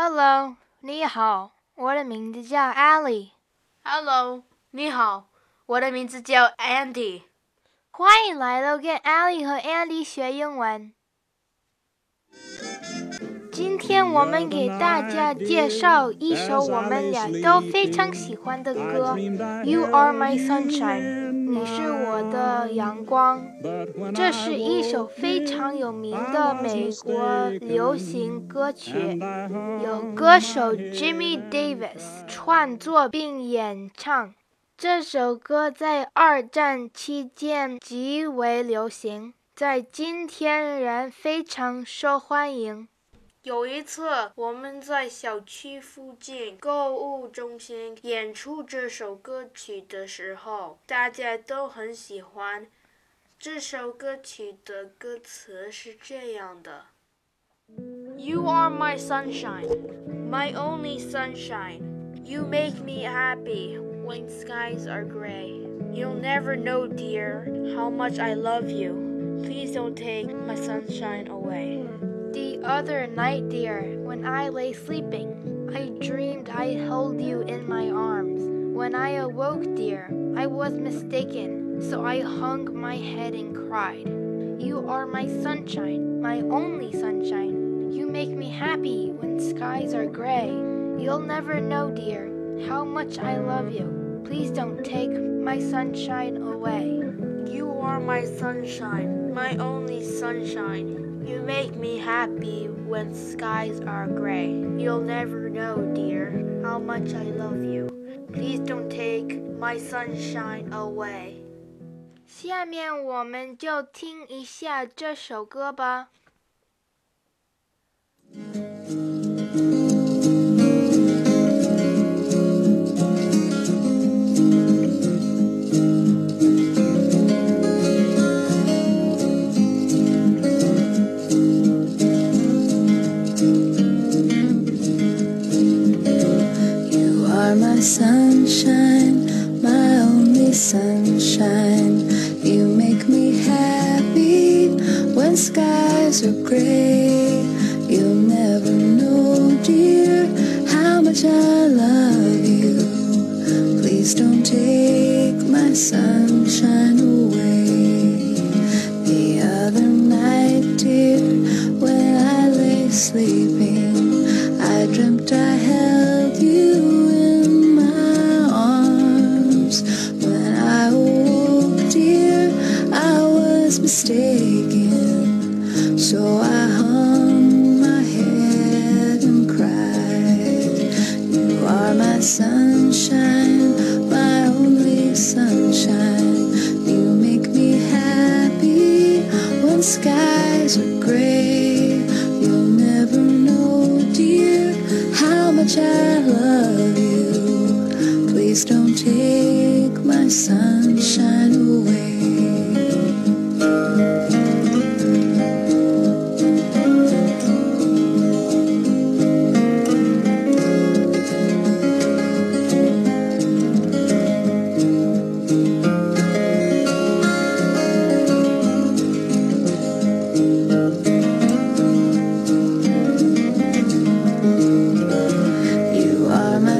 Hello，你好，我的名字叫 Allie。Hello，你好，我的名字叫 Andy。欢迎来到跟 Allie 和 Andy 学英文。今天我们给大家介绍一首我们俩都非常喜欢的歌，《You Are My Sunshine》，你是我的阳光。这是一首非常有名的美国流行歌曲，由歌手 Jimmy Davis 创作并演唱。这首歌在二战期间极为流行，在今天仍非常受欢迎。有一次，我们在小区附近购物中心演出这首歌曲的时候，大家都很喜欢。这首歌曲的歌词是这样的：You are my sunshine, my only sunshine. You make me happy when skies are gray. You'll never know, dear, how much I love you. Please don't take my sunshine away. The other night, dear, when I lay sleeping, I dreamed I held you in my arms. When I awoke, dear, I was mistaken, so I hung my head and cried. You are my sunshine, my only sunshine. You make me happy when skies are gray. You'll never know, dear, how much I love you. Please don't take my sunshine away. You are my sunshine, my only sunshine. You make me happy when skies are gray. You'll never know, dear, how much I love you. Please don't take my sunshine away. 下面我们就听一下这首歌吧。 Sunshine, my only sunshine. You make me happy when skies are gray. You'll never know, dear, how much I love you. Please don't take my sunshine away. The other night, dear, when I lay sleeping, mistaken. So I hung my head and cried. You are my sunshine, my only sunshine. You make me happy when skies are gray. You'll never know, dear, how much I love you. Please don't take my sunshine away.